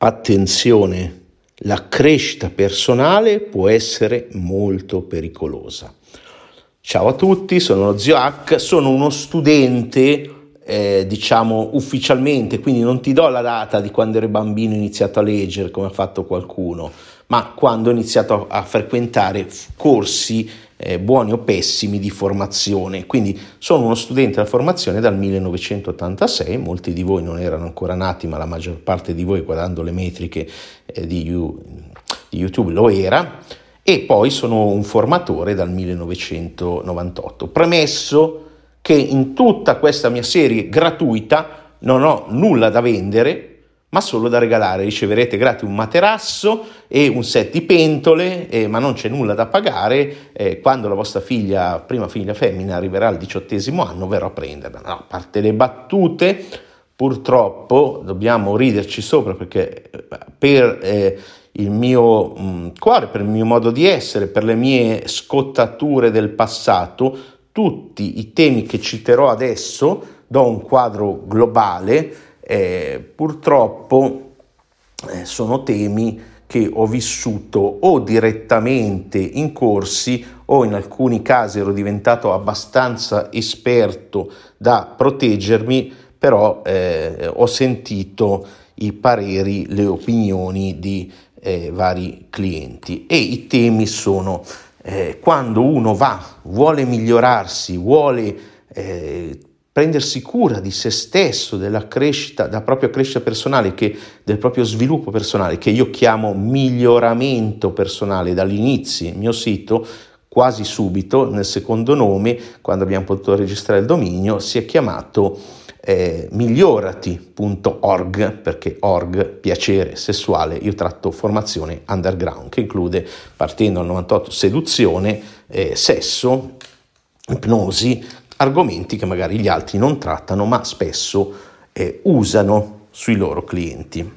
Attenzione, la crescita personale può essere molto pericolosa. Ciao a tutti, sono lo zio Hack, sono uno studente, eh, diciamo ufficialmente, quindi non ti do la data di quando ero bambino ho iniziato a leggere come ha fatto qualcuno, ma quando ho iniziato a frequentare corsi eh, buoni o pessimi di formazione. Quindi sono uno studente della formazione dal 1986, molti di voi non erano ancora nati, ma la maggior parte di voi guardando le metriche eh, di, you, di YouTube lo era, e poi sono un formatore dal 1998. Premesso che in tutta questa mia serie gratuita non ho nulla da vendere, ma solo da regalare. Riceverete gratis un materasso e un set di pentole, eh, ma non c'è nulla da pagare. Eh, quando la vostra figlia, prima figlia femmina, arriverà al diciottesimo anno, verrò a prenderla. No, a parte le battute, purtroppo dobbiamo riderci sopra perché eh, per eh, il mio mh, mm, cuore, per il mio modo di essere, per le mie scottature del passato, tutti i temi che citerò adesso, do un quadro globale eh, purtroppo eh, sono temi che ho vissuto o direttamente in corsi o in alcuni casi ero diventato abbastanza esperto da proteggermi, però eh, ho sentito i pareri, le opinioni di eh, vari clienti e i temi sono eh, quando uno va, vuole migliorarsi, vuole eh, prendersi cura di se stesso, della crescita, della propria crescita personale, che, del proprio sviluppo personale, che io chiamo miglioramento personale dall'inizio, il mio sito quasi subito, nel secondo nome, quando abbiamo potuto registrare il dominio, si è chiamato eh, migliorati.org, perché org, piacere sessuale, io tratto formazione underground, che include, partendo dal 98, seduzione, eh, sesso, ipnosi, argomenti che magari gli altri non trattano ma spesso eh, usano sui loro clienti.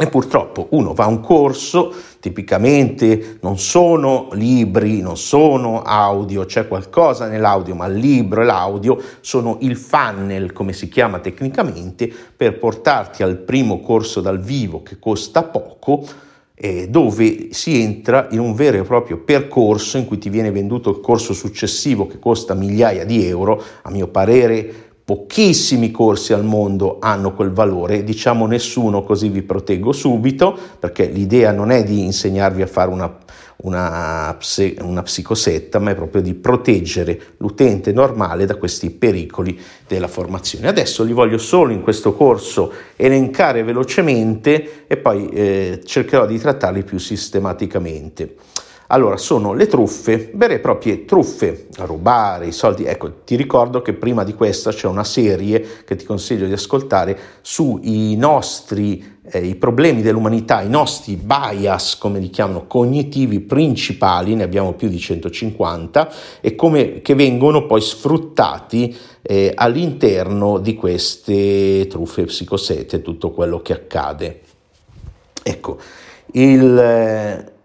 E purtroppo uno va a un corso, tipicamente non sono libri, non sono audio, c'è qualcosa nell'audio, ma il libro e l'audio sono il funnel, come si chiama tecnicamente, per portarti al primo corso dal vivo che costa poco, eh, dove si entra in un vero e proprio percorso in cui ti viene venduto il corso successivo che costa migliaia di euro, a mio parere pochissimi corsi al mondo hanno quel valore, diciamo nessuno così vi proteggo subito, perché l'idea non è di insegnarvi a fare una una, una psicosetta, ma è proprio di proteggere l'utente normale da questi pericoli della formazione. Adesso li voglio solo in questo corso elencare velocemente e poi eh, cercherò di trattarli più sistematicamente. Allora, sono le truffe, vere e proprie truffe, rubare i soldi. Ecco, ti ricordo che prima di questa c'è una serie che ti consiglio di ascoltare sui nostri, eh, i problemi dell'umanità, i nostri bias, come li chiamano, cognitivi principali, ne abbiamo più di 150, e come che vengono poi sfruttati eh, all'interno di queste truffe psicosete, tutto quello che accade. Ecco, il eh,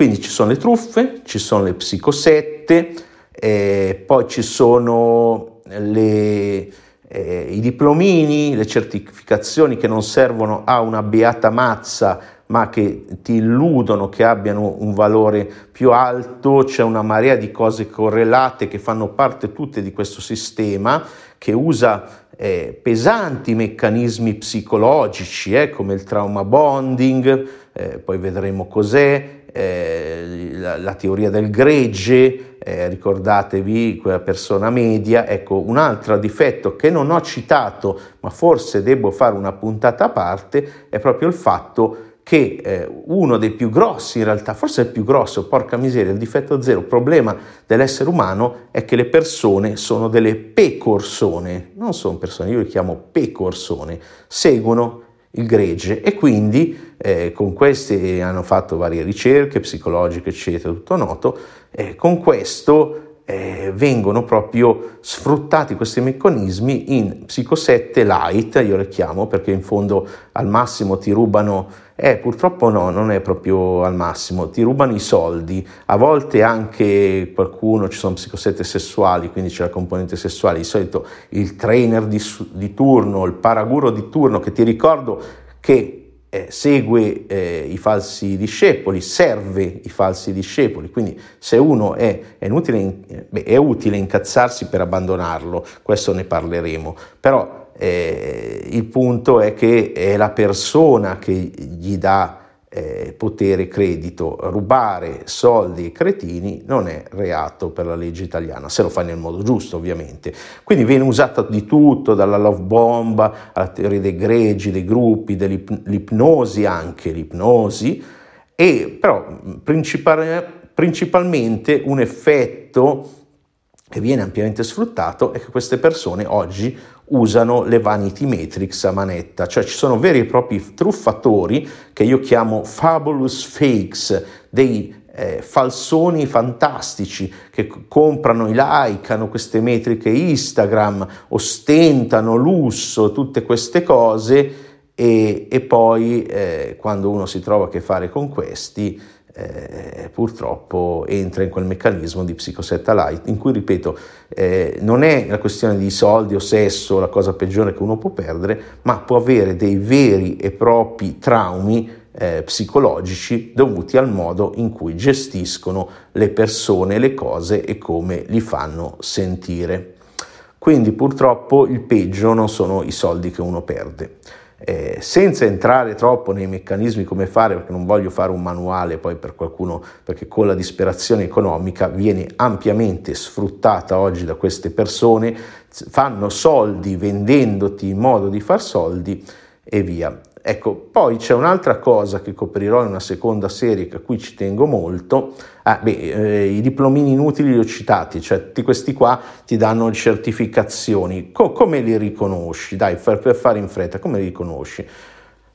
quindi ci sono le truffe, ci sono le psicosette, eh, poi ci sono le, eh, i diplomini, le certificazioni che non servono a una beata mazza ma che ti illudono che abbiano un valore più alto, c'è una marea di cose correlate che fanno parte tutte di questo sistema che usa eh, pesanti meccanismi psicologici eh, come il trauma bonding, eh, poi vedremo cos'è, eh, la, la, teoria del gregge, eh, ricordatevi quella persona media, ecco un altro difetto che non ho citato ma forse devo fare una puntata a parte è proprio il fatto che eh, uno dei più grossi in realtà, forse il più grosso, porca miseria, il difetto zero, problema dell'essere umano è che le persone sono delle pecorsone, non sono persone, io le chiamo pecorsone, seguono il gregge e quindi eh, con queste hanno fatto varie ricerche psicologiche eccetera tutto noto eh, con questo eh, vengono proprio sfruttati questi meccanismi in psicosette light io le chiamo perché in fondo al massimo ti rubano eh, purtroppo no, non è proprio al massimo, ti rubano i soldi, a volte anche qualcuno, ci sono psicosette sessuali, quindi c'è la componente sessuale, di solito il trainer di, di turno, il paraguro di turno, che ti ricordo che eh, segue eh, i falsi discepoli, serve i falsi discepoli, quindi se uno è, è, inutile, beh, è utile incazzarsi per abbandonarlo, questo ne parleremo, però eh, il punto è che è la persona che gli dà eh, potere credito. Rubare soldi ai cretini non è reato per la legge italiana, se lo fai nel modo giusto ovviamente. Quindi viene usato di tutto, dalla love bomb alla teoria dei greggi, dei gruppi, dell'ipnosi anche, l'ipnosi, e però principal, principalmente un effetto che viene ampiamente sfruttato è che queste persone oggi usano le vanity matrix a manetta, cioè ci sono veri e propri truffatori che io chiamo fabulous fakes, dei eh, falsoni fantastici che comprano i like, hanno queste metriche Instagram, ostentano lusso, tutte queste cose e, e poi eh, quando uno si trova a che fare con questi eh, purtroppo entra in quel meccanismo di psicosatellite in cui, ripeto, eh, non è la questione di soldi o sesso la cosa peggiore che uno può perdere, ma può avere dei veri e propri traumi eh, psicologici dovuti al modo in cui gestiscono le persone, le cose e come li fanno sentire. Quindi purtroppo il peggio non sono i soldi che uno perde eh, senza entrare troppo nei meccanismi come fare, perché non voglio fare un manuale poi per qualcuno, perché con la disperazione economica viene ampiamente sfruttata oggi da queste persone, fanno soldi vendendoti in modo di far soldi e via. Ecco, poi c'è un'altra cosa che coprirò in una seconda serie a cui ci tengo molto. Ah, beh, eh, I diplomini inutili li ho citati, cioè tutti questi qua ti danno certificazioni. Co- come li riconosci? Dai, per, per fare in fretta, come li riconosci?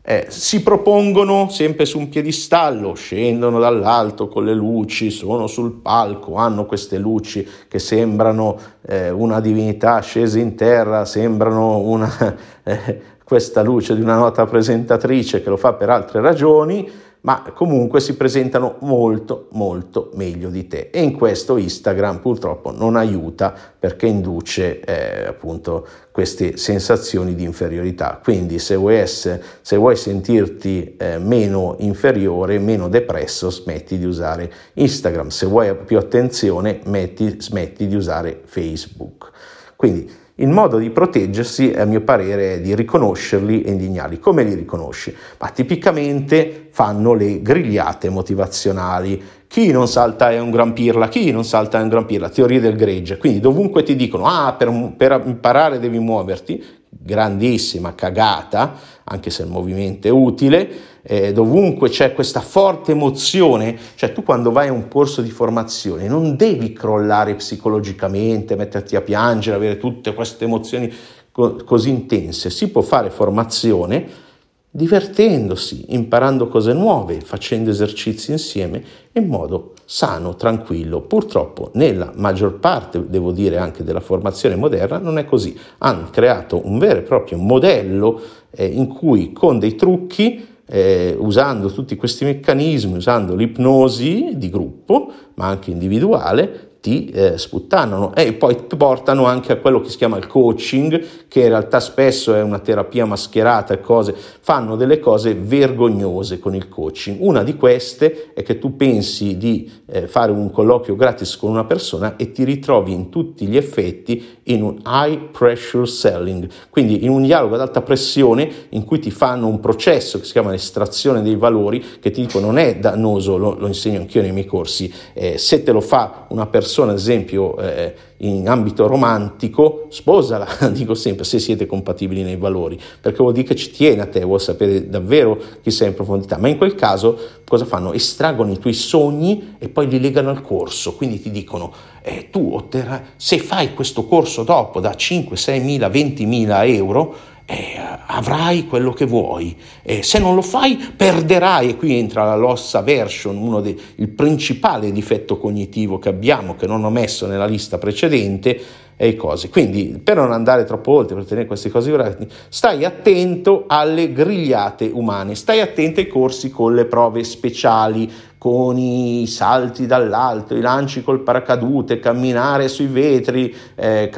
Eh, si propongono sempre su un piedistallo, scendono dall'alto con le luci, sono sul palco, hanno queste luci che sembrano eh, una divinità scesa in terra, sembrano una, eh, questa luce di una nota presentatrice che lo fa per altre ragioni, ma comunque si presentano molto molto meglio di te. E in questo Instagram purtroppo non aiuta perché induce eh, appunto queste sensazioni di inferiorità. Quindi se vuoi, essere, se vuoi sentirti eh, meno inferiore meno depresso smetti di usare Instagram. Se vuoi più attenzione metti, smetti di usare Facebook. Quindi il modo di proteggersi, a mio parere, è di riconoscerli e indignarli. Come li riconosci? Ma tipicamente fanno le grigliate motivazionali. Chi non salta è un gran pirla, chi non salta è un gran pirla, teorie del gregge. Quindi dovunque ti dicono, ah, per, per imparare devi muoverti, grandissima cagata, anche se il movimento è utile, eh, dovunque c'è questa forte emozione, cioè tu quando vai a un corso di formazione non devi crollare psicologicamente, metterti a piangere, avere tutte queste emozioni co- così intense, si può fare formazione divertendosi, imparando cose nuove, facendo esercizi insieme in modo sano, tranquillo. Purtroppo nella maggior parte, devo dire anche della formazione moderna, non è così. Hanno creato un vero e proprio modello eh, in cui con dei trucchi eh, usando tutti questi meccanismi, usando l'ipnosi di gruppo, ma anche individuale, ti eh, sputtannano e poi portano anche a quello che si chiama il coaching, che in realtà spesso è una terapia mascherata e cose, fanno delle cose vergognose con il coaching. Una di queste è che tu pensi di eh, fare un colloquio gratis con una persona e ti ritrovi in tutti gli effetti in un high pressure selling, quindi in un dialogo ad alta pressione in cui ti fanno un processo che si chiama estrazione dei valori, che ti dico non è dannoso, lo, lo insegno anch'io nei miei corsi, eh, se te lo fa una persona, ad esempio, eh, in ambito romantico, sposala, dico sempre, se siete compatibili nei valori, perché vuol dire che ci tiene a te, vuol sapere davvero chi sei in profondità. Ma in quel caso cosa fanno? Estraggono i tuoi sogni e poi li legano al corso, quindi ti dicono, eh, tu otterrai, se fai questo corso dopo da 5, 6 mila, 20 mila euro, eh, avrai quello che vuoi. Eh, se non lo fai, perderai. E qui entra la loss aversion, uno dei, il principale difetto cognitivo che abbiamo, che non ho messo nella lista precedente, e cose. Quindi, per non andare troppo oltre, per tenere queste cose corrette, stai attento alle grigliate umane, stai attento ai corsi con le prove speciali, con i salti dall'alto, i lanci col paracadute, camminare sui vetri, eh,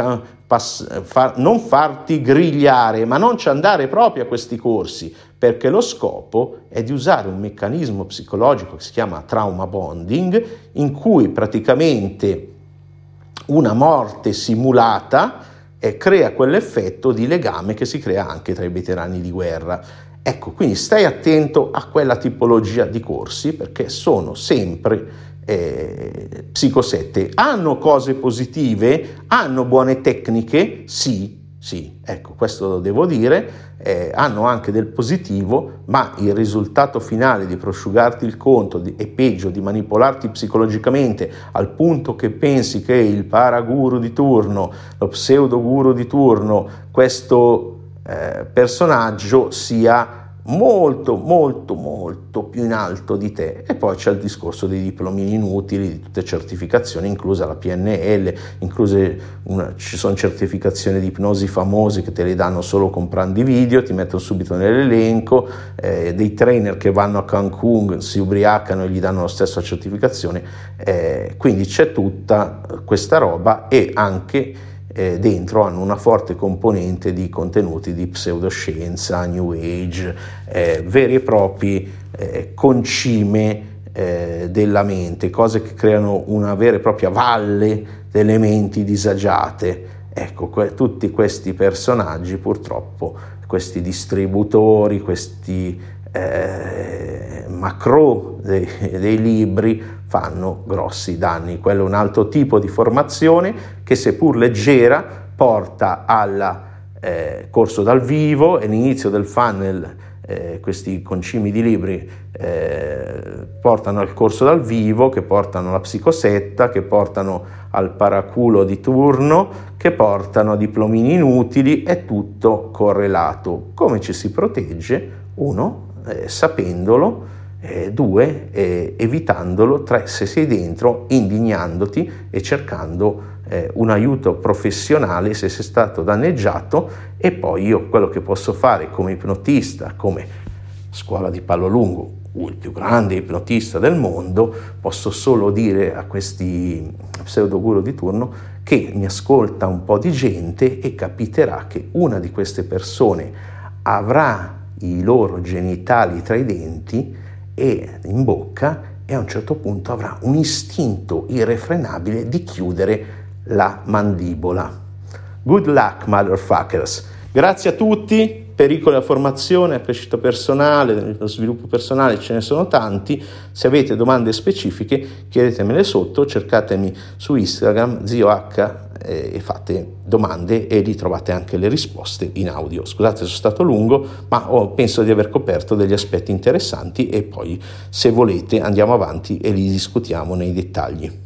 pass- far, non farti grigliare, ma non ci andare proprio a questi corsi, perché lo scopo è di usare un meccanismo psicologico che si chiama trauma bonding, in cui praticamente una morte simulata eh, crea quell'effetto di legame che si crea anche tra i veterani di guerra. Ecco, quindi stai attento a quella tipologia di corsi perché sono sempre eh, psicosette. Hanno cose positive? Hanno buone tecniche? Sì, sì, ecco, questo lo devo dire, eh, hanno anche del positivo, ma il risultato finale di prosciugarti il conto di, e peggio di manipolarti psicologicamente al punto che pensi che il paraguru di turno, lo pseudo guru di turno, questo eh, personaggio sia molto, molto, molto più in alto di te. E poi c'è il discorso dei diplomi inutili, di tutte certificazioni, inclusa la PNL, incluse una, ci sono certificazioni di ipnosi famose che te le danno solo comprando i video, ti mettono subito nell'elenco, eh, dei trainer che vanno a Cancun, si ubriacano e gli danno la stessa certificazione. Eh, quindi c'è tutta questa roba e anche eh, dentro hanno una forte componente di contenuti di pseudoscienza, new age, eh, veri e propri eh, concime eh, della mente, cose che creano una vera e propria valle delle menti disagiate. Ecco, que- tutti questi personaggi purtroppo, questi distributori, questi eh, macro dei, dei libri fanno grossi danni. Quello è un altro tipo di formazione che seppur leggera porta al eh, corso dal vivo e l'inizio del funnel, eh, questi concimi di libri eh, portano al corso dal vivo, che portano alla psicosetta, che portano al paraculo di turno, che portano a diplomini inutili, è tutto correlato. Come ci si protegge? Uno, eh, sapendolo, eh, due, eh, evitandolo, tre, se sei dentro, indignandoti e cercando eh, un aiuto professionale se sei stato danneggiato. E poi io quello che posso fare come ipnotista, come scuola di Pallo Lungo, il più grande ipnotista del mondo, posso solo dire a questi pseudo guru di turno che mi ascolta un po' di gente e capiterà che una di queste persone avrà i loro genitali tra i denti e in bocca e a un certo punto avrà un istinto irrefrenabile di chiudere la mandibola. Good luck, motherfuckers. Grazie a tutti. Pericoli della formazione, la crescita personale, lo sviluppo personale, ce ne sono tanti. Se avete domande specifiche, chiedetemele sotto, cercatemi su Instagram, zioh e fate domande e ritrovate anche le risposte in audio. Scusate se sono stato lungo, ma ho, penso di aver coperto degli aspetti interessanti e poi se volete andiamo avanti e li discutiamo nei dettagli.